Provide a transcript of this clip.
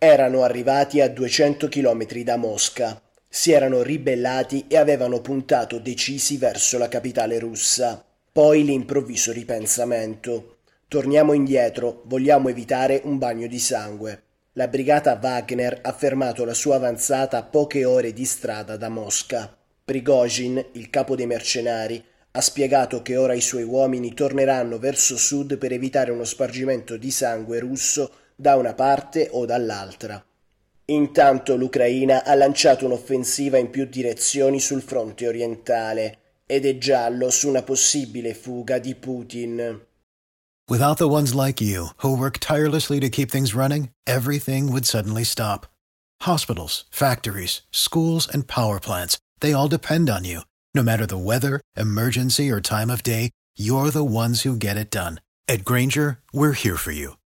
Erano arrivati a 200 km da Mosca. Si erano ribellati e avevano puntato decisi verso la capitale russa. Poi l'improvviso ripensamento. Torniamo indietro, vogliamo evitare un bagno di sangue. La brigata Wagner ha fermato la sua avanzata a poche ore di strada da Mosca. Prigozhin, il capo dei mercenari, ha spiegato che ora i suoi uomini torneranno verso sud per evitare uno spargimento di sangue russo da una parte o dall'altra. Intanto l'Ucraina ha lanciato un'offensiva in più direzioni sul fronte orientale ed è giallo su una possibile fuga di Putin. Without the ones like you, who work tirelessly to keep things running, everything would suddenly stop. Hospitals, factories, schools, and power plants, they all depend on you. No matter the weather, emergency, or time of day, you're the ones who get it done. At Granger, we're here for you